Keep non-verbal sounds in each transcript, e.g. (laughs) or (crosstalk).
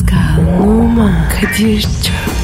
Pascal, Oman, Kadir çok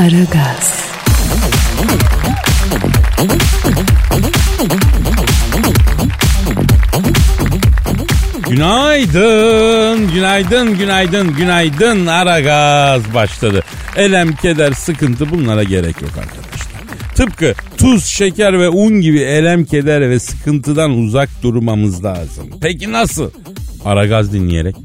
Aragaz, Günaydın, günaydın, günaydın, günaydın. Ara gaz başladı. Elem, keder, sıkıntı bunlara gerek yok arkadaşlar. Tıpkı tuz, şeker ve un gibi elem, keder ve sıkıntıdan uzak durmamız lazım. Peki nasıl? Ara gaz dinleyerek.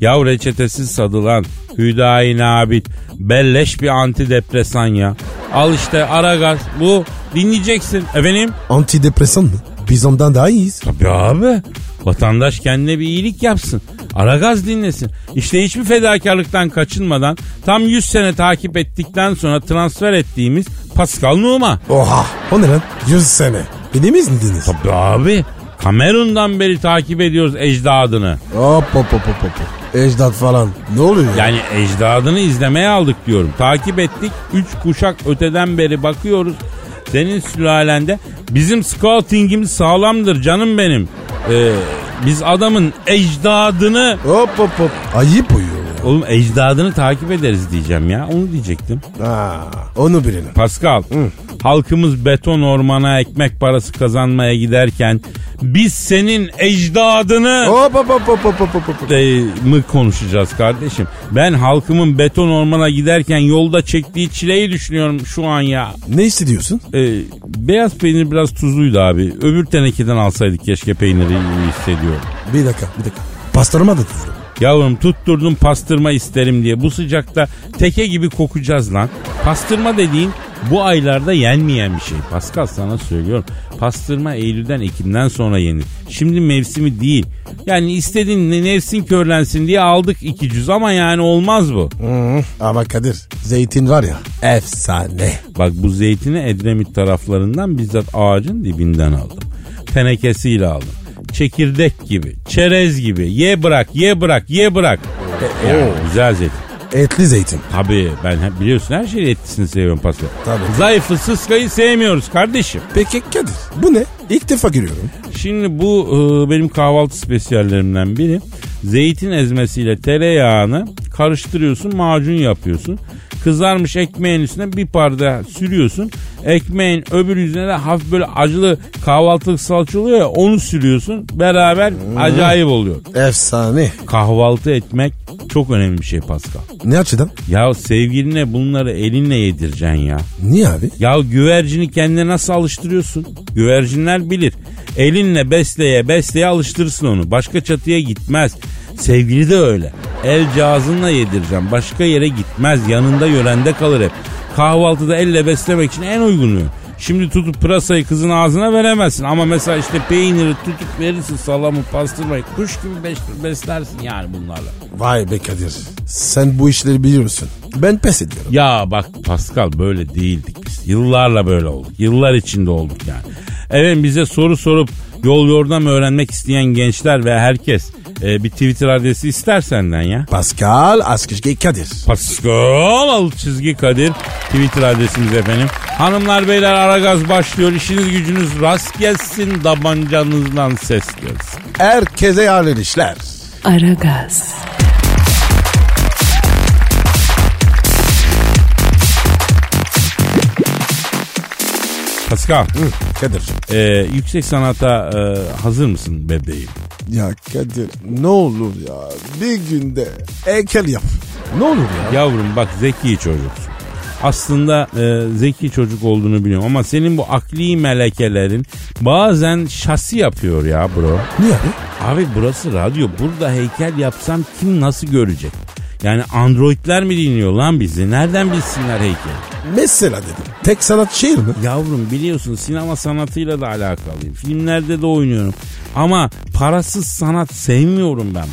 Ya reçetesiz sadılan Hüdayi Nabit belleş bir antidepresan ya. Al işte ara gaz bu dinleyeceksin. Efendim? Antidepresan mı? Biz ondan daha iyiyiz. Tabii abi. Vatandaş kendine bir iyilik yapsın. Aragaz dinlesin. İşte hiçbir fedakarlıktan kaçınmadan tam 100 sene takip ettikten sonra transfer ettiğimiz Pascal Numa. Oha. O ne lan? 100 sene. Beni mi izlediniz? Tabii abi. Kamerun'dan beri takip ediyoruz ecdadını. Hop hop hop hop. Ecdat falan. Ne oluyor ya? Yani ecdadını izlemeye aldık diyorum. Takip ettik. 3 kuşak öteden beri bakıyoruz. Senin sülalende bizim scoutingimiz sağlamdır canım benim. Ee, biz adamın ecdadını Hop hop hop. Ayıp uyuyor. Oğlum ecdadını takip ederiz diyeceğim ya. Onu diyecektim. Ha, onu bilelim. Pascal, halkımız beton ormana ekmek parası kazanmaya giderken biz senin ecdadını Hop hop hop hop hop hop hop. hop. e, mı konuşacağız kardeşim? Ben halkımın beton ormana giderken yolda çektiği çileyi düşünüyorum şu an ya. Ne hissediyorsun? E, beyaz peynir biraz tuzluydu abi. Öbür tenekeden alsaydık keşke peyniri hissediyorum. Bir dakika bir dakika. Pastırma da tuzlu. Yavrum tutturdum pastırma isterim diye. Bu sıcakta teke gibi kokacağız lan. Pastırma dediğin bu aylarda yenmeyen bir şey. Pascal sana söylüyorum. Pastırma Eylül'den Ekim'den sonra yenir. Şimdi mevsimi değil. Yani istediğin ne- nefsin körlensin diye aldık iki cüz ama yani olmaz bu. Hı, Ama Kadir zeytin var ya efsane. Bak bu zeytini Edremit taraflarından bizzat ağacın dibinden aldım. Tenekesiyle aldım. Çekirdek gibi, çerez gibi. Ye bırak, ye bırak, ye bırak. Yani güzel zeytin. Etli zeytin. Tabii ben biliyorsun her şeyi etlisini seviyorum Pascal. Tabii. Zayıfı sıskayı sevmiyoruz kardeşim. Peki Kadir bu ne? İlk defa görüyorum. Şimdi bu e, benim kahvaltı spesiyallerimden biri. Zeytin ezmesiyle tereyağını karıştırıyorsun macun yapıyorsun. Kızarmış ekmeğin üstüne bir parça sürüyorsun. Ekmeğin öbür yüzüne de hafif böyle acılı kahvaltılık salça oluyor ya onu sürüyorsun. Beraber acayip oluyor. Efsane. Kahvaltı etmek çok önemli bir şey Pascal. Ne açıdan? Ya sevgiline bunları elinle yedireceksin ya. Niye abi? Ya güvercini kendine nasıl alıştırıyorsun? Güvercinler bilir. Elinle besleye besleye alıştırırsın onu. Başka çatıya gitmez. Sevgili de öyle. El cihazınla yedireceğim. Başka yere gitmez. Yanında yörende kalır hep. Kahvaltıda elle beslemek için en uygunu. Şimdi tutup pırasayı kızın ağzına veremezsin. Ama mesela işte peyniri tutup verirsin salamı pastırmayı. Kuş gibi bes- beslersin yani bunlarla. Vay be Kadir. Sen bu işleri biliyorsun. Ben pes ediyorum. Ya bak Pascal böyle değildik biz. Yıllarla böyle olduk. Yıllar içinde olduk yani. Evet bize soru sorup yol yordam öğrenmek isteyen gençler ve herkes e, bir Twitter adresi ister senden ya. Pascal Askışge Kadir. Pascal alt çizgi Kadir Twitter adresimiz efendim. Hanımlar beyler Aragaz başlıyor. İşiniz gücünüz rast gelsin. Tabancanızdan ses gelsin. Herkese hayırlı işler. Aragaz, Pascal Kadir. e, yüksek sanata e, hazır mısın bebeğim? Ya Kadir ne olur ya bir günde heykel yap. Ne olur ya. Yavrum bak zeki çocuksun. Aslında e, zeki çocuk olduğunu biliyorum ama senin bu akli melekelerin bazen şasi yapıyor ya bro. Niye abi? Abi burası radyo. Burada heykel yapsam kim nasıl görecek? Yani androidler mi dinliyor lan bizi? Nereden bilsinler heykel? Mesela dedim. Tek sanat şiir mi? Yavrum biliyorsun sinema sanatıyla da alakalıyım. Filmlerde de oynuyorum. Ama parasız sanat sevmiyorum ben.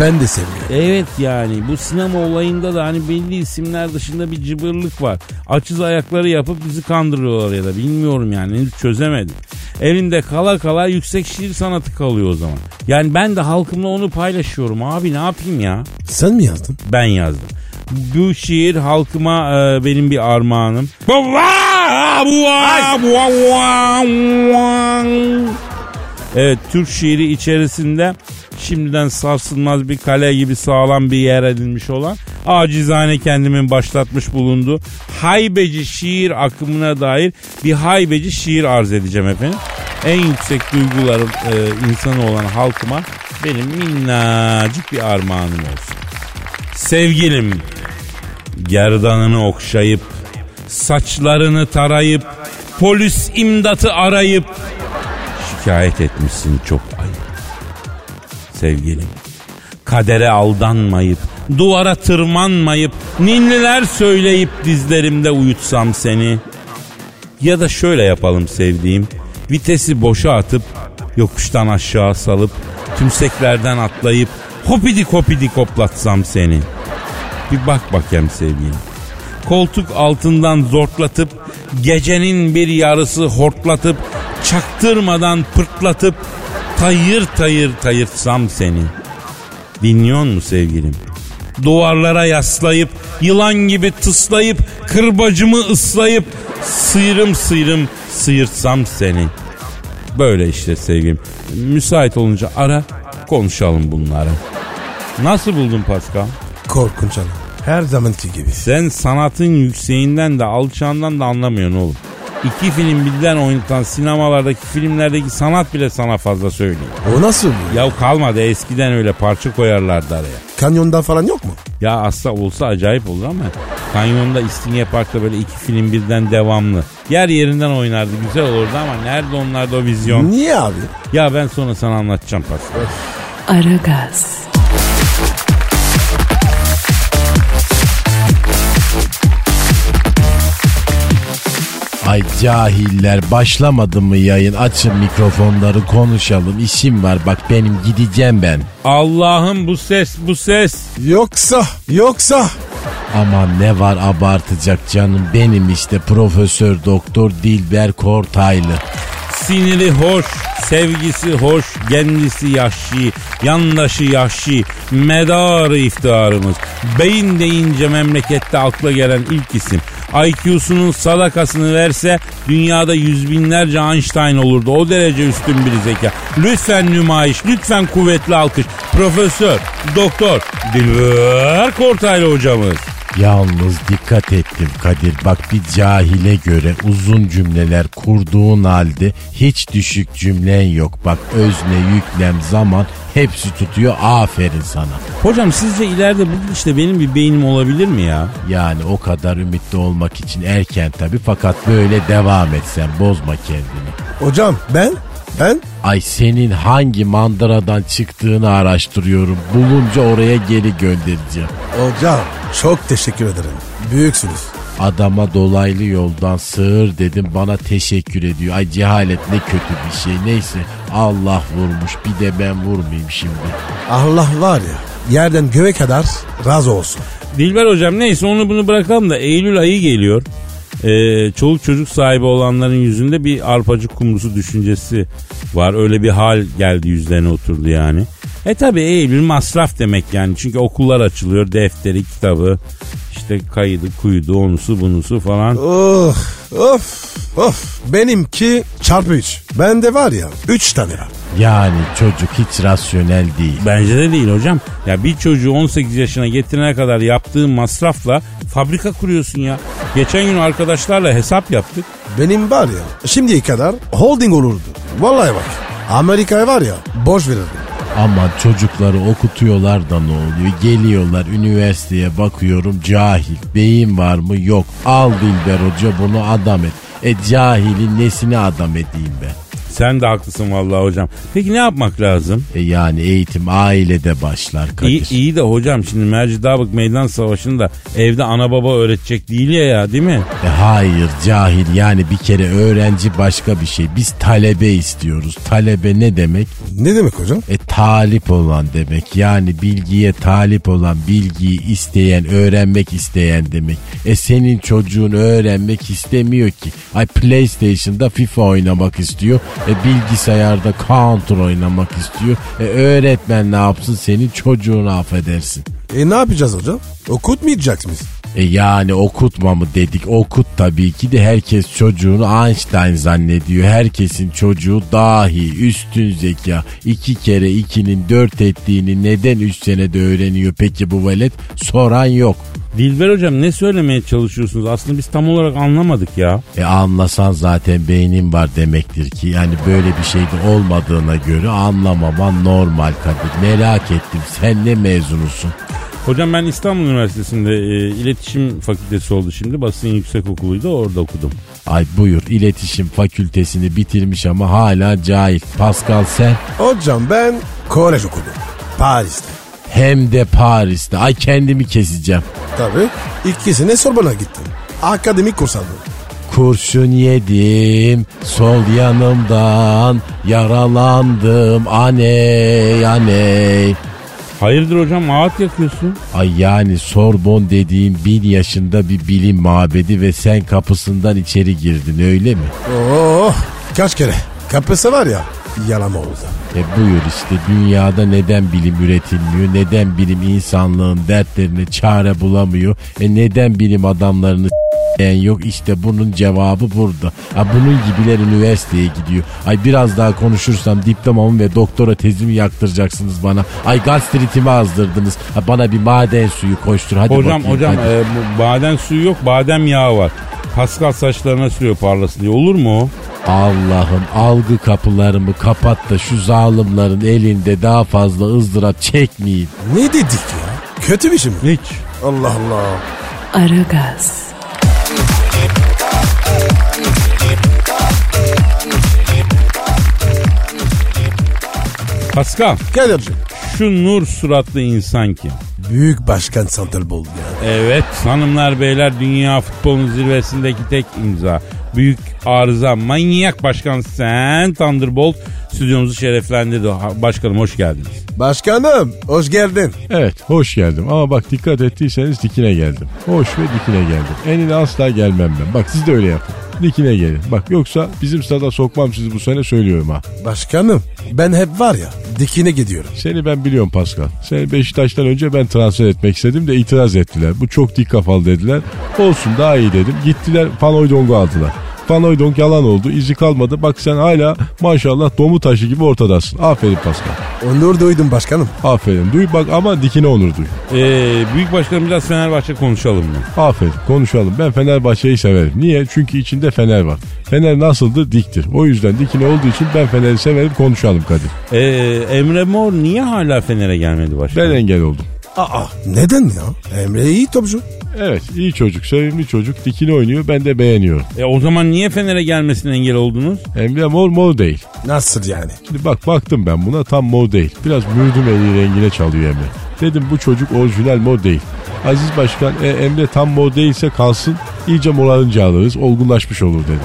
Ben de seviyorum. Evet yani bu sinema olayında da hani belli isimler dışında bir cıbırlık var. Açız ayakları yapıp bizi kandırıyorlar ya da bilmiyorum yani henüz çözemedim. Elinde kala kala yüksek şiir sanatı kalıyor o zaman. Yani ben de halkımla onu paylaşıyorum abi ne yapayım ya? Sen mi yazdın? Ben yazdım. Bu şiir halkıma e, benim bir armağanım. Evet Türk şiiri içerisinde şimdiden sarsılmaz bir kale gibi sağlam bir yer edilmiş olan acizane kendimin başlatmış bulunduğu haybeci şiir akımına dair bir haybeci şiir arz edeceğim efendim. En yüksek duyguların e, insanı olan halkıma benim minnacık bir armağanım olsun. Sevgilim, gerdanını okşayıp, saçlarını tarayıp, polis imdatı arayıp, şikayet etmişsin çok ayıp. Sevgilim, kadere aldanmayıp, duvara tırmanmayıp, ninniler söyleyip dizlerimde uyutsam seni. Ya da şöyle yapalım sevdiğim, vitesi boşa atıp, yokuştan aşağı salıp, tümseklerden atlayıp, hopidik hopidik hoplatsam seni. Bir bak bakayım sevgilim. Koltuk altından zortlatıp, gecenin bir yarısı hortlatıp, çaktırmadan pırtlatıp, tayır tayır tayırtsam seni. Dinliyor mu sevgilim? Duvarlara yaslayıp, yılan gibi tıslayıp, kırbacımı ıslayıp, sıyrım sıyrım sıyırtsam seni. Böyle işte sevgilim. Müsait olunca ara, konuşalım bunları. Nasıl buldun Pascal? Korkunç hanım. Her zamanki gibi. Sen sanatın yükseğinden de alçağından da anlamıyorsun oğlum. İki film birden oynatan sinemalardaki filmlerdeki sanat bile sana fazla söylüyor. O nasıl oluyor? Ya kalmadı eskiden öyle parça koyarlardı araya. Kanyonda falan yok mu? Ya aslında olsa acayip olur ama kanyonda İstinye Park'ta böyle iki film birden devamlı. Yer yerinden oynardı güzel olurdu ama nerede onlarda o vizyon? Niye abi? Ya ben sonra sana anlatacağım Pascal. Aragaz, Ay cahiller başlamadı mı yayın? Açın mikrofonları konuşalım. İşim var bak benim gideceğim ben. Allah'ım bu ses bu ses. Yoksa, yoksa. Aman ne var abartacak canım benim işte Profesör Doktor Dilber Kortaylı. Siniri hoş, sevgisi hoş, kendisi yaşlı, yandaşı yaşlı, medarı iftiharımız. Beyin deyince memlekette akla gelen ilk isim. IQ'sunun sadakasını verse dünyada yüz binlerce Einstein olurdu. O derece üstün bir zeka. Lütfen nümayiş, lütfen kuvvetli alkış. Profesör, doktor, Dilber Kortaylı hocamız. Yalnız dikkat ettim Kadir bak bir cahile göre uzun cümleler kurduğun halde hiç düşük cümlen yok. Bak özne yüklem zaman hepsi tutuyor aferin sana. Hocam sizce ileride bu işte benim bir beynim olabilir mi ya? Yani o kadar ümitli olmak için erken tabi fakat böyle devam etsen bozma kendini. Hocam ben, ben Ay senin hangi mandıradan çıktığını araştırıyorum. Bulunca oraya geri göndereceğim. hocam çok teşekkür ederim. Büyüksünüz. Adama dolaylı yoldan sığır dedim bana teşekkür ediyor. Ay cehalet ne kötü bir şey. Neyse Allah vurmuş bir de ben vurmayayım şimdi. Allah var ya yerden göğe kadar razı olsun. Dilber hocam neyse onu bunu bırakalım da Eylül ayı geliyor. Ee, çoluk çocuk sahibi olanların yüzünde bir arpacık kumrusu düşüncesi var. Öyle bir hal geldi yüzlerine oturdu yani. E tabi Eylül masraf demek yani. Çünkü okullar açılıyor. Defteri, kitabı, işte kaydı, kuydu, onusu, bunusu falan. Oh, of, of. Benimki çarpı 3. Bende var ya 3 tane var. Yani çocuk hiç rasyonel değil. Bence de değil hocam. Ya bir çocuğu 18 yaşına getirene kadar yaptığın masrafla fabrika kuruyorsun ya. Geçen gün arkadaşlarla hesap yaptık. Benim var ya şimdiye kadar holding olurdu. Vallahi bak. Amerika'ya var ya borç verirdim. Ama çocukları okutuyorlar da ne oluyor? Geliyorlar üniversiteye bakıyorum cahil. Beyin var mı? Yok. Al Dilber Hoca bunu adam et. E cahilin nesini adam edeyim ben? Sen de haklısın vallahi hocam. Peki ne yapmak lazım? E yani eğitim ailede başlar Kadir. İyi, iyi de hocam şimdi Merci Dabık meydan savaşında evde ana baba öğretecek değil ya ya değil mi? E hayır cahil yani bir kere öğrenci başka bir şey. Biz talebe istiyoruz. Talebe ne demek? Ne demek hocam? E talip olan demek. Yani bilgiye talip olan, bilgiyi isteyen, öğrenmek isteyen demek. E senin çocuğun öğrenmek istemiyor ki. Ay PlayStation'da FIFA oynamak istiyor. E bilgisayarda Counter oynamak istiyor. E öğretmen ne yapsın senin çocuğunu affedersin. E ne yapacağız hocam? Okutmayacak mıyız? E yani okutma mı dedik okut tabii ki de herkes çocuğunu Einstein zannediyor. Herkesin çocuğu dahi üstün zeka iki kere ikinin dört ettiğini neden üç senede öğreniyor peki bu velet soran yok. Dilber hocam ne söylemeye çalışıyorsunuz? Aslında biz tam olarak anlamadık ya. E anlasan zaten beynin var demektir ki yani böyle bir şey de olmadığına göre anlamaman normal Kadir. Merak ettim sen ne mezunusun? Hocam ben İstanbul Üniversitesi'nde e, iletişim fakültesi oldu şimdi. Basın yüksek okuluydu orada okudum. Ay buyur iletişim fakültesini bitirmiş ama hala cahil. Pascal sen Hocam ben kolej okudum. Paris'te. Hem de Paris'te. Ay kendimi keseceğim. Tabii. İkisine Sorbon'a gittim. Akademik kurs aldım. Kurşun yedim sol yanımdan yaralandım aney aney. Hayırdır hocam ağıt yakıyorsun? Ay yani Sorbon dediğin bin yaşında bir bilim mabedi ve sen kapısından içeri girdin öyle mi? Oh kaç kere. Kapısı var ya yalama oldu. E buyur işte dünyada neden bilim üretilmiyor? Neden bilim insanlığın dertlerine çare bulamıyor? E neden bilim adamlarını s**eyen yok? İşte bunun cevabı burada. Ha bunun gibiler üniversiteye gidiyor. Ay biraz daha konuşursam diplomamı ve doktora tezimi yaktıracaksınız bana. Ay gastritimi azdırdınız. Ha bana bir maden suyu koştur hadi hocam bakayım. hocam hadi. e, bu badem suyu yok badem yağı var. Pascal saçlarına sürüyor parlasın diye olur mu o? Allah'ım algı kapılarımı kapat da şu zalimlerin elinde daha fazla ızdırap çekmeyeyim. Ne dedik ya? Kötü bir şey mi? Hiç. Allah Allah. Aragaz, Pascal Kadir'cim. Şu nur suratlı insan kim? Büyük başkan Santelbol ya. Evet hanımlar beyler dünya futbolunun zirvesindeki tek imza. Büyük arıza manyak başkan sen Thunderbolt stüdyomuzu şereflendirdi. Başkanım hoş geldiniz. Başkanım hoş geldin. Evet hoş geldim ama bak dikkat ettiyseniz dikine geldim. Hoş ve dikine geldim. Enine asla gelmem ben. Bak siz de öyle yapın. Dikine gelin. Bak yoksa bizim stada sokmam sizi bu sene söylüyorum ha. Başkanım ben hep var ya dikine gidiyorum. Seni ben biliyorum Pascal. Seni Beşiktaş'tan önce ben transfer etmek istedim de itiraz ettiler. Bu çok dik kafalı dediler. Olsun daha iyi dedim. Gittiler Panoydong'u aldılar. Panoydong yalan oldu. izi kalmadı. Bak sen hala maşallah domu taşı gibi ortadasın. Aferin Pascal. Onur duydum başkanım. Aferin. Duy bak ama dikine onur duy. Ee, büyük başkanım biraz Fenerbahçe konuşalım mı? Aferin konuşalım. Ben Fenerbahçe'yi severim. Niye? Çünkü içinde Fener var. Fener nasıldır? Diktir. O yüzden dikine olduğu için ben Fener'i severim konuşalım Kadir. Ee, Emre Mor niye hala Fener'e gelmedi başkanım? Ben engel oldum. Aa neden ya? Emre iyi topçu. Evet iyi çocuk sevimli çocuk dikine oynuyor ben de beğeniyorum. E, o zaman niye Fener'e gelmesine engel oldunuz? Emre mor mor değil. Nasıl yani? Şimdi bak baktım ben buna tam mor değil. Biraz mürdüm eli rengine çalıyor Emre. Dedim bu çocuk orijinal mor değil. Aziz Başkan e, Emre tam mor değilse kalsın iyice morarınca alırız olgunlaşmış olur dedi.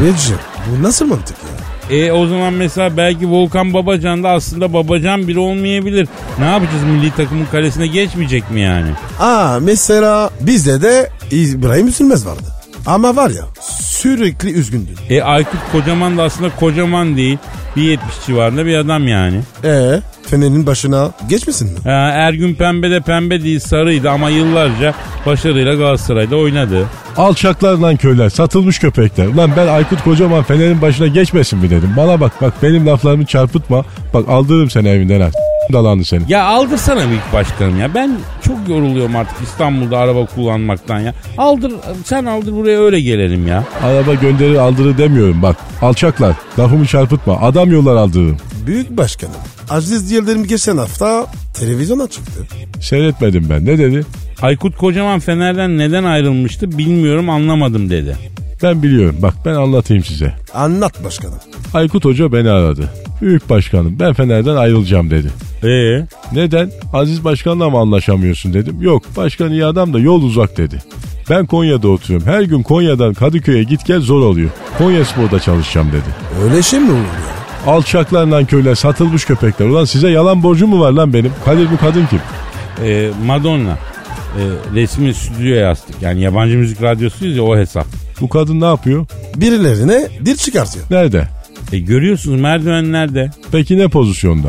Abicim bu nasıl mantık ya? E o zaman mesela belki Volkan Babacan da aslında Babacan biri olmayabilir. Ne yapacağız milli takımın kalesine geçmeyecek mi yani? Aa mesela bizde de İbrahim Üzülmez vardı. Ama var ya sürekli üzgündü. E Aykut Kocaman da aslında kocaman değil. Bir 70 civarında bir adam yani. Ee Fener'in başına geçmesin mi? Ha, Ergün Pembe de pembe değil sarıydı ama yıllarca başarıyla Galatasaray'da oynadı. Alçaklar lan köyler satılmış köpekler. Ulan ben Aykut Kocaman Fener'in başına geçmesin mi dedim. Bana bak bak benim laflarımı çarpıtma. Bak aldırırım seni evinden ha. Dalandı seni. Ya aldırsana büyük başkanım ya. Ben çok yoruluyorum artık İstanbul'da araba kullanmaktan ya. Aldır sen aldır buraya öyle gelelim ya. Araba gönderir aldırır demiyorum bak. Alçaklar lafımı çarpıtma. Adam yollar aldırırım. Büyük başkanım. Aziz Yıldırım geçen hafta televizyona çıktı. Seyretmedim ben. Ne dedi? Aykut Kocaman Fener'den neden ayrılmıştı bilmiyorum anlamadım dedi. Ben biliyorum. Bak ben anlatayım size. Anlat başkanım. Aykut Hoca beni aradı. Büyük başkanım ben Fener'den ayrılacağım dedi. Ee, Neden? Aziz Başkan'la mı anlaşamıyorsun dedim. Yok başkan iyi adam da yol uzak dedi. Ben Konya'da oturuyorum. Her gün Konya'dan Kadıköy'e git gel zor oluyor. Konya Spor'da çalışacağım dedi. Öyle şey mi olur ya? Alçaklar lan köyler satılmış köpekler. Ulan size yalan borcum mu var lan benim? Kadir bu kadın kim? e, Madonna. E, resmi stüdyoya astık. Yani yabancı müzik radyosuyuz ya o hesap. Bu kadın ne yapıyor? Birilerine dil çıkartıyor. Nerede? E, görüyorsunuz merdivenlerde. Peki ne pozisyonda?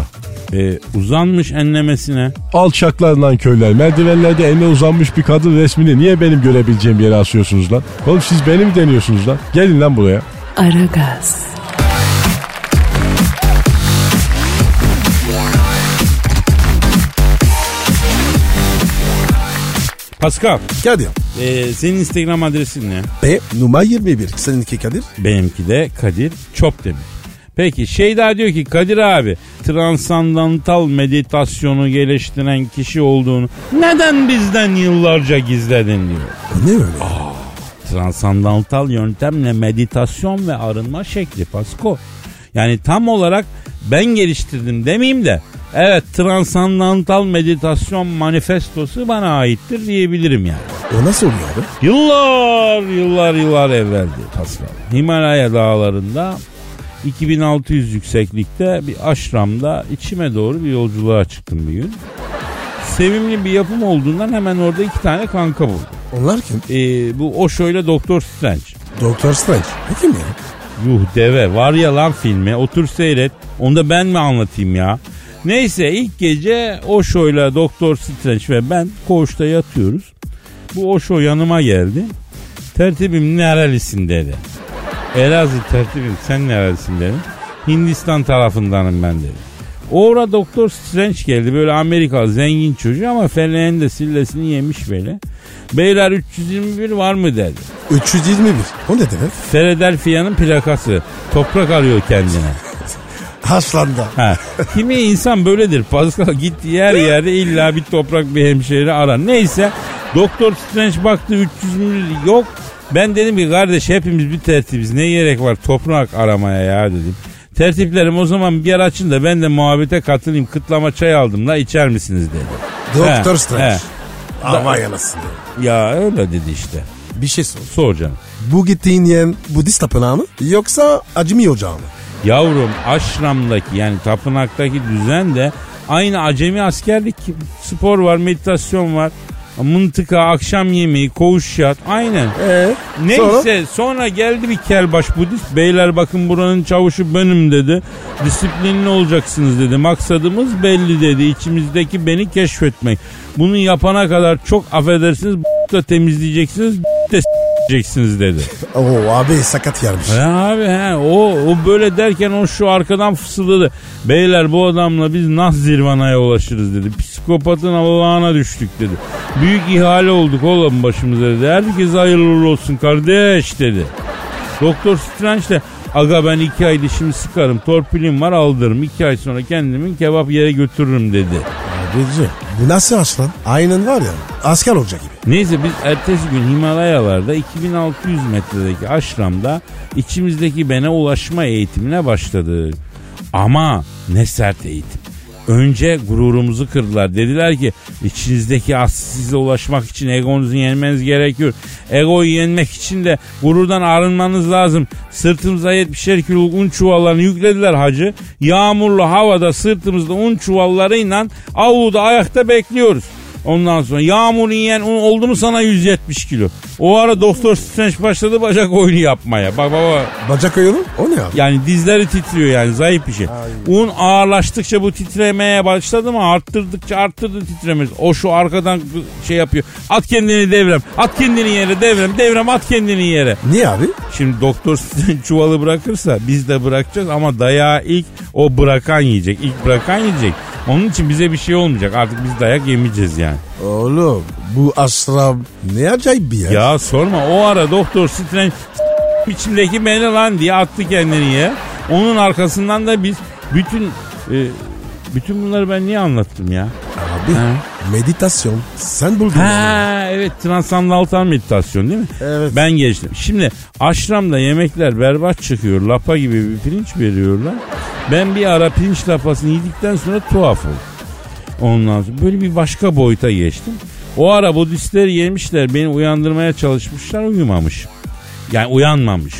E, uzanmış enlemesine. Alçaklar lan köyler. Merdivenlerde eline uzanmış bir kadın resmini niye benim görebileceğim yere asıyorsunuz lan? Oğlum siz beni mi deniyorsunuz lan? Gelin lan buraya. Aragaz, Pascal, Kadir. e, senin Instagram adresin ne? P numara 21. Seninki Kadir. Benimki de Kadir Çopdemir. Peki şey daha diyor ki Kadir abi transandantal meditasyonu geliştiren kişi olduğunu neden bizden yıllarca gizledin diyor. Ne öyle? Transandantal yöntemle meditasyon ve arınma şekli Pasko. Yani tam olarak ben geliştirdim demeyeyim de evet transandantal meditasyon manifestosu bana aittir diyebilirim yani. O nasıl oluyor abi? Yıllar yıllar yıllar evveldi Pascal. Himalaya dağlarında 2600 yükseklikte bir aşramda içime doğru bir yolculuğa çıktım bir gün. Sevimli bir yapım olduğundan hemen orada iki tane kanka buldum. Onlar kim? Ee, bu Osho ile Doktor Strange. Doktor Strange. O kim ya? Yuh deve var ya lan filmi otur seyret. Onu da ben mi anlatayım ya? Neyse ilk gece Osho ile Doktor Strange ve ben koğuşta yatıyoruz. Bu Osho yanıma geldi. Tertibim nerelisin dedi. Elazığ tertibim sen nerelisin dedim. Hindistan tarafındanım ben dedi. Orada Doktor Strange geldi böyle Amerika zengin çocuğu ama feleğin de sillesini yemiş böyle. Beyler 321 var mı dedi. 321. O ne demek? Philadelphia'nın plakası. Toprak arıyor kendine. (laughs) Haşlanda. Ha. Kimi insan böyledir. Pascal gittiği her yerde illa bir toprak bir hemşehri arar. Neyse Doktor Strange baktı 300 yok. Ben dedim ki kardeş hepimiz bir tertibiz. Ne gerek var toprak aramaya ya dedim. Tertiplerim o zaman bir yer açın da ben de muhabbete katılayım. Kıtlama çay aldım da içer misiniz dedi. Doktor Strange. he. Ama yanasın. Ya öyle dedi işte. Bir şey sor. Sor canım. Bu gittiğin yer Budist tapınağı mı? Yoksa Acemi Ocağı mı? Yavrum aşramdaki yani tapınaktaki düzen de aynı acemi askerlik gibi. Spor var, meditasyon var. Mıntıka, akşam yemeği, koğuş yat. Aynen. Ee, Neyse sonra? geldi bir kelbaş Budist. Beyler bakın buranın çavuşu benim dedi. Disiplinli olacaksınız dedi. Maksadımız belli dedi. İçimizdeki beni keşfetmek. Bunu yapana kadar çok affedersiniz da temizleyeceksiniz de s**eceksiniz dedi. (laughs) Oo abi sakat yermiş. He abi he o, o böyle derken o şu arkadan fısıldadı. Beyler bu adamla biz nah zirvanaya ulaşırız dedi. Psikopatın Allah'ına düştük dedi. Büyük ihale olduk oğlum başımıza dedi. Herkese hayırlı olsun kardeş dedi. Doktor Strange de aga ben iki ay dişimi sıkarım torpilim var aldırırım. iki ay sonra kendimi kebap yere götürürüm dedi. Abici bu nasıl aslan? Aynen var ya asker olacak gibi. Neyse biz ertesi gün Himalayalarda 2600 metredeki aşramda içimizdeki bene ulaşma eğitimine başladık. Ama ne sert eğitim. Önce gururumuzu kırdılar. Dediler ki içinizdeki aslı ulaşmak için egonuzu yenmeniz gerekiyor. Egoyu yenmek için de gururdan arınmanız lazım. Sırtımıza 70'er kiloluk un çuvallarını yüklediler hacı. Yağmurlu havada sırtımızda un çuvallarıyla avluda ayakta bekliyoruz. Ondan sonra yağmur yiyen un oldu mu sana 170 kilo. O ara Doktor Strange başladı bacak oyunu yapmaya. Bak baba Bacak oyunu o ne abi? yani dizleri titriyor yani zayıf bir şey. Un ağırlaştıkça bu titremeye başladı mı arttırdıkça arttırdı titremesi. O şu arkadan şey yapıyor. At kendini devrem. At kendini yere devrem. Devrem at kendini yere. Niye abi? Şimdi doktor Strange çuvalı bırakırsa biz de bırakacağız ama dayağı ilk o bırakan yiyecek. İlk bırakan yiyecek. Onun için bize bir şey olmayacak. Artık biz dayak yemeyeceğiz yani. Oğlum bu aşram ne acayip bir yer. Ya sorma o ara doktor Strange "S- içimdeki beni lan diye attı kendini ya. Onun arkasından da biz bütün e, bütün bunları ben niye anlattım ya? Abi Ha? Meditasyon. Sen buldun. Ha evet transandantal meditasyon değil mi? Evet. Ben geçtim. Şimdi aşramda yemekler berbat çıkıyor. Lapa gibi bir pirinç veriyorlar. Ben bir ara pirinç lapasını yedikten sonra tuhaf oldum. Ondan sonra böyle bir başka boyuta geçtim. O ara Budistler yemişler beni uyandırmaya çalışmışlar uyumamış. Yani uyanmamış.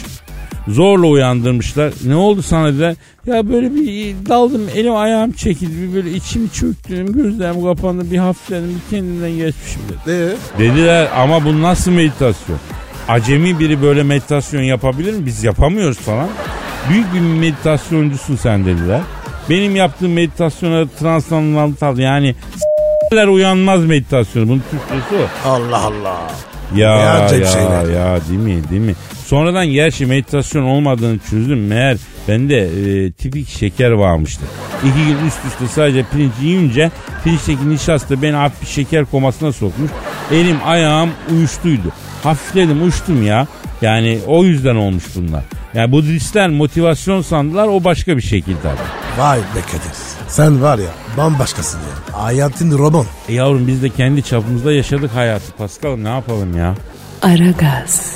Zorla uyandırmışlar. Ne oldu sana dediler. Ya böyle bir daldım elim ayağım çekildi. Bir böyle içimi çöktüm. Gözlerim kapandı. Bir hafifledim. Bir kendimden geçmişim dedi. Ee? Dediler ama bu nasıl meditasyon? Acemi biri böyle meditasyon yapabilir mi? Biz yapamıyoruz falan. Büyük bir meditasyoncusun sen dediler. Benim yaptığım meditasyona transandantal yani s**ler uyanmaz meditasyonu. Bunun Türkçesi o. Allah Allah. Ya ya şeyler. ya değil mi değil mi? Sonradan gerçi meditasyon olmadığını çözdüm. Meğer bende e, tipik şeker varmıştı. İki gün üst üste sadece pirinç yiyince pirinçteki nişasta beni hafif bir şeker komasına sokmuş. Elim ayağım uyuştuydu. Hafifledim uçtum ya. Yani o yüzden olmuş bunlar. Yani Budistler motivasyon sandılar o başka bir şekil tabii. Vay be Kadir. Sen var ya bambaşkasın ya. Hayatın roman. E yavrum biz de kendi çapımızda yaşadık hayatı Pascal ne yapalım ya? Aragaz,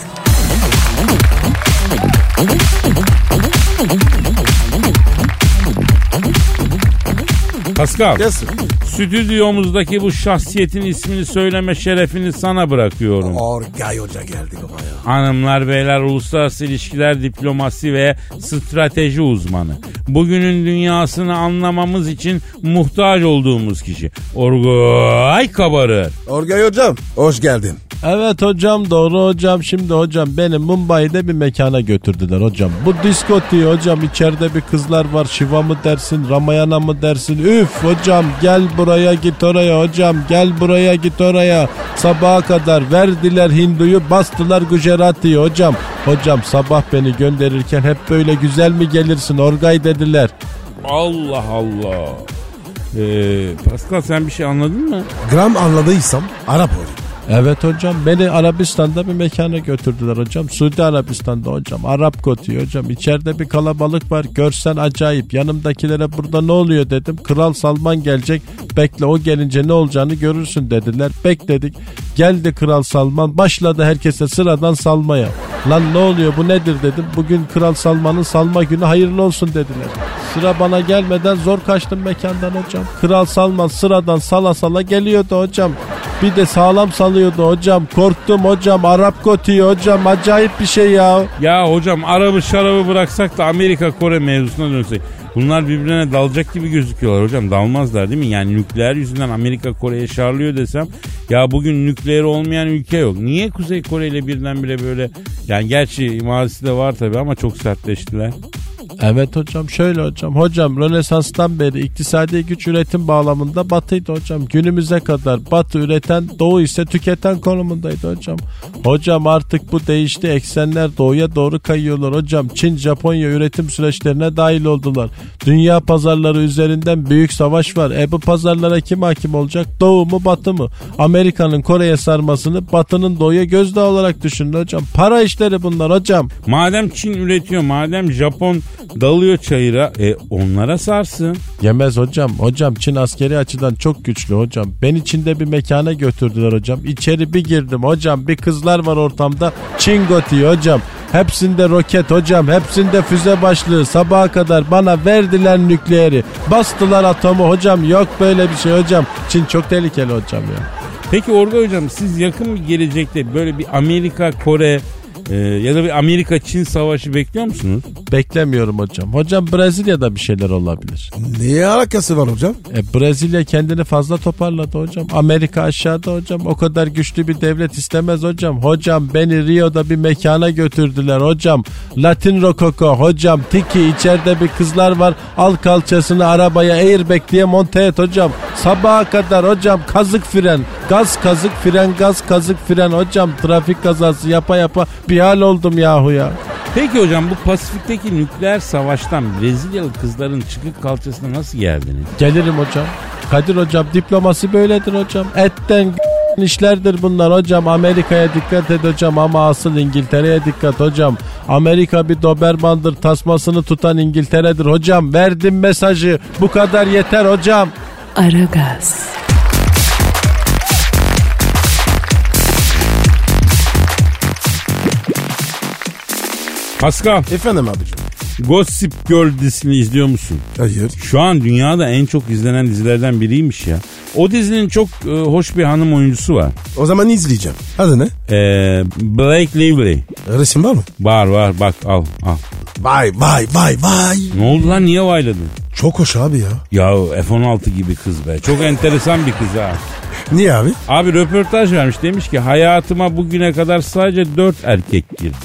Pascal. Gelsin. Stüdyomuzdaki bu şahsiyetin ismini söyleme şerefini sana bırakıyorum. Orgay Hoca geldi baba ya. Hanımlar beyler uluslararası ilişkiler diplomasi ve strateji uzmanı. Bugünün dünyasını anlamamız için muhtaç olduğumuz kişi. Orgay kabarır. Orgay Hocam hoş geldin. Evet hocam doğru hocam. Şimdi hocam beni Mumbai'de bir mekana götürdüler hocam. Bu diskoti hocam içeride bir kızlar var. Şiva mı dersin Ramayana mı dersin? Üf hocam gel buraya git oraya hocam. Gel buraya git oraya. Sabaha kadar verdiler Hindu'yu bastılar Gujarati'yi hocam. Hocam sabah beni gönderirken hep böyle güzel mi gelirsin Orgay dediler. Allah Allah. Ee, Pascal sen bir şey anladın mı? Gram anladıysam Arap ol. Evet hocam beni Arabistan'da bir mekana götürdüler hocam. Suudi Arabistan'da hocam. Arap Koti hocam. İçeride bir kalabalık var. Görsen acayip. Yanımdakilere burada ne oluyor dedim. Kral Salman gelecek. Bekle o gelince ne olacağını görürsün dediler. Bekledik. Geldi Kral Salman. Başladı herkese sıradan salmaya. Lan ne oluyor bu nedir dedim. Bugün Kral Salman'ın salma günü hayırlı olsun dediler. Sıra bana gelmeden zor kaçtım mekandan hocam. Kral Salman sıradan sala sala geliyordu hocam. Bir de sağlam salıyordu hocam. Korktum hocam. Arap Koti hocam. Acayip bir şey ya. Ya hocam arabı şarabı bıraksak da Amerika Kore mevzusuna dönsek. Bunlar birbirine dalacak gibi gözüküyorlar hocam. Dalmazlar değil mi? Yani nükleer yüzünden Amerika Kore'ye şarlıyor desem. Ya bugün nükleer olmayan ülke yok. Niye Kuzey Kore ile birdenbire böyle... Yani gerçi mazisi de var tabii ama çok sertleştiler. Evet hocam şöyle hocam. Hocam Rönesans'tan beri iktisadi güç üretim bağlamında batıydı hocam. Günümüze kadar batı üreten doğu ise tüketen konumundaydı hocam. Hocam artık bu değişti. Eksenler doğuya doğru kayıyorlar hocam. Çin, Japonya üretim süreçlerine dahil oldular. Dünya pazarları üzerinden büyük savaş var. E bu pazarlara kim hakim olacak? Doğu mu batı mı? Amerika'nın Kore'ye sarmasını batının doğuya gözdağı olarak düşünün hocam. Para işleri bunlar hocam. Madem Çin üretiyor, madem Japon dalıyor çayıra, e onlara sarsın. Yemez hocam. Hocam Çin askeri açıdan çok güçlü hocam. Beni Çin'de bir mekana götürdüler hocam. İçeri bir girdim hocam. Bir kızlar var ortamda. Çin gotiği hocam. Hepsinde roket hocam. Hepsinde füze başlığı. Sabaha kadar bana verdiler nükleeri. Bastılar atomu hocam. Yok böyle bir şey hocam. Çin çok tehlikeli hocam ya. Peki Orga hocam siz yakın bir gelecekte böyle bir Amerika Kore e, ya da bir Amerika Çin savaşı bekliyor musunuz? Beklemiyorum hocam. Hocam Brezilya'da bir şeyler olabilir. Niye alakası var hocam? E, Brezilya kendini fazla toparladı hocam. Amerika aşağıda hocam. O kadar güçlü bir devlet istemez hocam. Hocam beni Rio'da bir mekana götürdüler hocam. Latin Rokoko hocam. Tiki içeride bir kızlar var. Al kalçasını arabaya airbag diye monte et hocam. Sabaha kadar hocam kazık fren. Gaz kazık fren gaz kazık fren hocam. Trafik kazası yapa yapa bir hal oldum yahu ya. Peki hocam bu Pasifik'teki nükleer savaştan Brezilyalı kızların çıkık kalçasına nasıl geldiniz? Gelirim hocam. Kadir hocam diplomasi böyledir hocam. Etten işlerdir bunlar hocam. Amerika'ya dikkat et hocam ama asıl İngiltere'ye dikkat hocam. Amerika bir dobermandır tasmasını tutan İngiltere'dir hocam. Verdim mesajı bu kadar yeter hocam. Aragaz, Pascal, Efendim abicim. Gossip Girl dizisini izliyor musun? Hayır. Şu an dünyada en çok izlenen dizilerden biriymiş ya. O dizinin çok e, hoş bir hanım oyuncusu var. O zaman izleyeceğim. Adı ne? Ee, Blake Lively. Resim var mı? Var var bak al al. Vay vay vay vay. Ne oldu lan niye vayladın? Çok hoş abi ya. Ya F-16 gibi kız be. Çok enteresan bir kız ha. Niye abi? Abi röportaj vermiş demiş ki hayatıma bugüne kadar sadece 4 erkek girdi.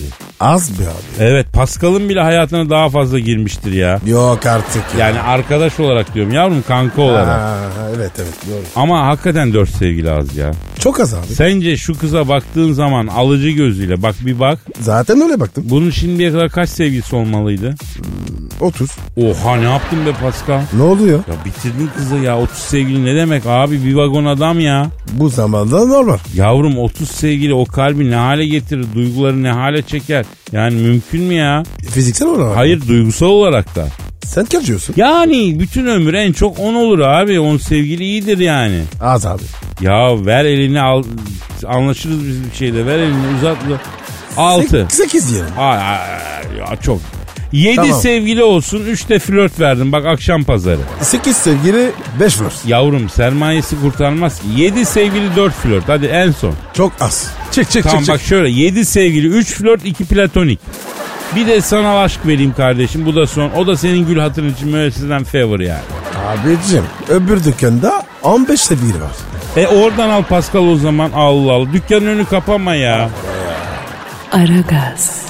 Az be abi. Evet Pascal'ın bile hayatına daha fazla girmiştir ya. Yok artık ya. Yani arkadaş olarak diyorum yavrum kanka olarak. Ha, evet evet doğru. Ama hakikaten 4 sevgili az ya. Çok az abi. Sence şu kıza baktığın zaman alıcı gözüyle bak bir bak. Zaten öyle baktım. Bunun şimdiye kadar kaç sevgilisi olmalıydı? 30. Oha ne yaptın be Pascal? Ne oluyor? Ya bitirdin kızı ya 30 sevgili ne demek abi bir vagon adam ya. Bu zamanda normal. Yavrum 30 sevgili o kalbi ne hale getirir duyguları ne hale çeker. Yani mümkün mü ya? Fiziksel olarak. Hayır duygusal olarak da. Sen kaç diyorsun? Yani bütün ömür en çok 10 olur abi 10 sevgili iyidir yani. Az abi. Ya ver elini al anlaşırız biz bir şeyde ver elini uzat. 6. 8 diyelim. Ay, ay, ay, ya çok. 7 Tamam. sevgili olsun 3 de flört verdim bak akşam pazarı. 8 sevgili 5 flört. Yavrum sermayesi kurtarmaz ki. 7 sevgili 4 flört hadi en son. Çok az. Çık çık Tamam çık bak çık. şöyle 7 sevgili 3 flört 2 platonik. Bir de sana aşk vereyim kardeşim bu da son. O da senin gül hatırın için müesseseden favor yani. Abicim öbür dükkanda 15 sevgili var. E oradan al Pascal o zaman Allah Allah. Dükkanın önü kapama ya. Aragaz,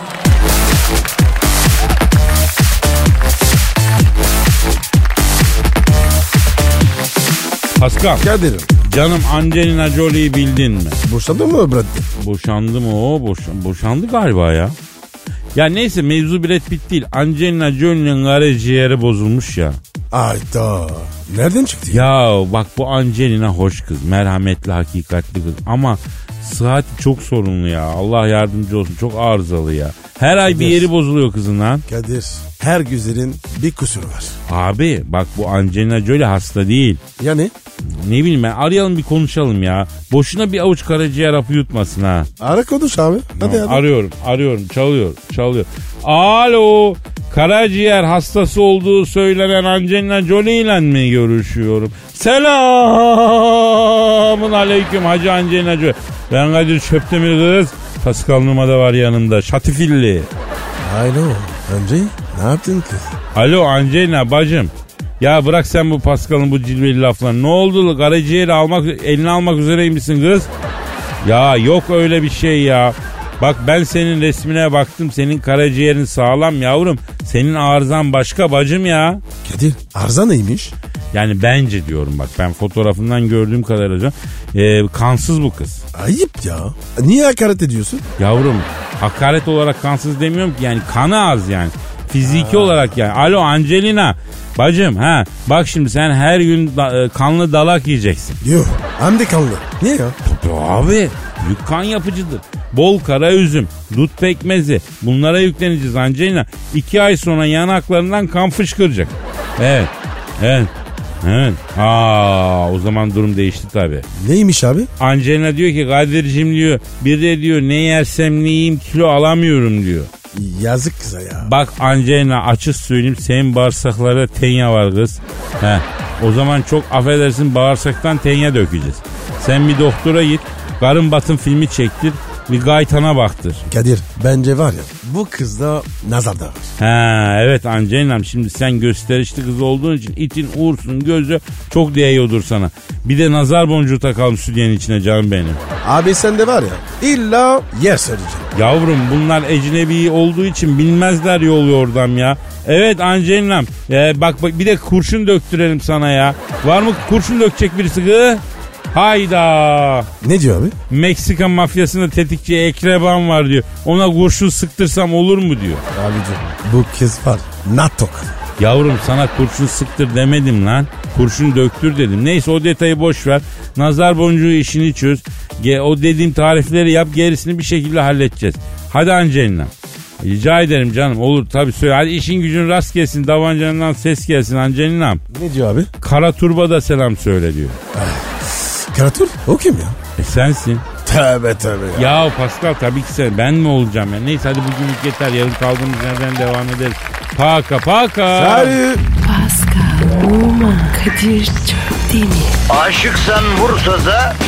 Pascal Kadir'im. canım Angelina Jolie'yi bildin mi? Boşadın mı Brad Pitt? Boşandı mı o? Boşan, boşandı galiba ya. Ya neyse mevzu Brad Pitt değil. Angelina Jolie'nin karaciğeri bozulmuş ya. Ayda. Nereden çıktı ya? Bak bu Angelina hoş kız. Merhametli, hakikatli kız. Ama sıhhati çok sorunlu ya. Allah yardımcı olsun. Çok arızalı ya. Her ay bir yeri bozuluyor kızın lan. Kadir her güzelin bir kusuru var. Abi bak bu Angelina Jolie hasta değil. Yani Ne bileyim ben arayalım bir konuşalım ya. Boşuna bir avuç karaciğer hapı yutmasın ha. ara konuş abi. Hadi hadi. Arıyorum, arıyorum, çalıyor, çalıyor. Alo, karaciğer hastası olduğu söylenen Angelina Jolie ile mi görüşüyorum? Selamun aleyküm Hacı Angelina Jolie. Ben Kadir Çöptemir kız. Pascal Numa da var yanımda. Şatifilli. Alo. Önce ne yaptın kız? Alo Angelina bacım. Ya bırak sen bu Pascal'ın bu cilveli laflarını. Ne oldu? Karaciğeri almak, eline almak üzereymişsin kız. Ya yok öyle bir şey ya. Bak ben senin resmine baktım. Senin karaciğerin sağlam yavrum. Senin arızan başka bacım ya. Kadir arıza neymiş? Yani bence diyorum bak ben fotoğrafından gördüğüm kadarıyla e, kansız bu kız. Ayıp ya. Niye hakaret ediyorsun? Yavrum hakaret olarak kansız demiyorum ki yani kanı az yani. Fiziki olarak yani. Alo Angelina bacım ha bak şimdi sen her gün da- e, kanlı dalak yiyeceksin. Yok. Hem de kanlı. Niye ya? Tabii abi yük kan yapıcıdır. Bol kara üzüm, dut pekmezi bunlara yükleneceğiz Angelina. İki ay sonra yanaklarından kan fışkıracak. Evet, evet, evet. Aa, o zaman durum değişti tabii. Neymiş abi? Angelina diyor ki Kadir'cim diyor bir de diyor ne yersem ne yiyeyim kilo alamıyorum diyor. Yazık kıza ya. Bak Angelina açık söyleyeyim senin bağırsaklarda tenya var kız. He. O zaman çok affedersin bağırsaktan tenya dökeceğiz. Sen bir doktora git karın batın filmi çektir bir gaytana baktır. Kadir bence var ya bu kızda nazar da var. Ha evet Angelina'm şimdi sen gösterişli kız olduğun için itin uğursun gözü çok değiyordur sana. Bir de nazar boncuğu takalım stüdyenin içine canım benim. Abi sende var ya illa yer söyleyeceğim. Yavrum bunlar ecnebi olduğu için bilmezler yol yordam ya. Evet Angelina'm ee, bak, bak bir de kurşun döktürelim sana ya. Var mı kurşun dökecek birisi gı? Hayda. Ne diyor abi? Meksika mafyasında tetikçi Ekreban var diyor. Ona kurşun sıktırsam olur mu diyor. Abicim bu kız var NATO kız. Yavrum sana kurşun sıktır demedim lan. Kurşun döktür dedim. Neyse o detayı boş ver. Nazar boncuğu işini çöz. Ge- o dediğim tarifleri yap gerisini bir şekilde halledeceğiz. Hadi Angelina. Rica ederim canım olur tabii söyle. Hadi işin gücün rast gelsin. Davancanından ses gelsin Angelina. Ne diyor abi? Kara Turba da selam söyle diyor. Karatur o kim ya? E sensin. Tövbe tövbe ya. Ya Pascal tabii ki sen ben mi olacağım ya? Neyse hadi bugünlük yeter. Yarın kaldığımız yerden devam ederiz. Paka paka. Salut. Pascal, Oman, Kadir çok değil mi? Aşıksan vursa da,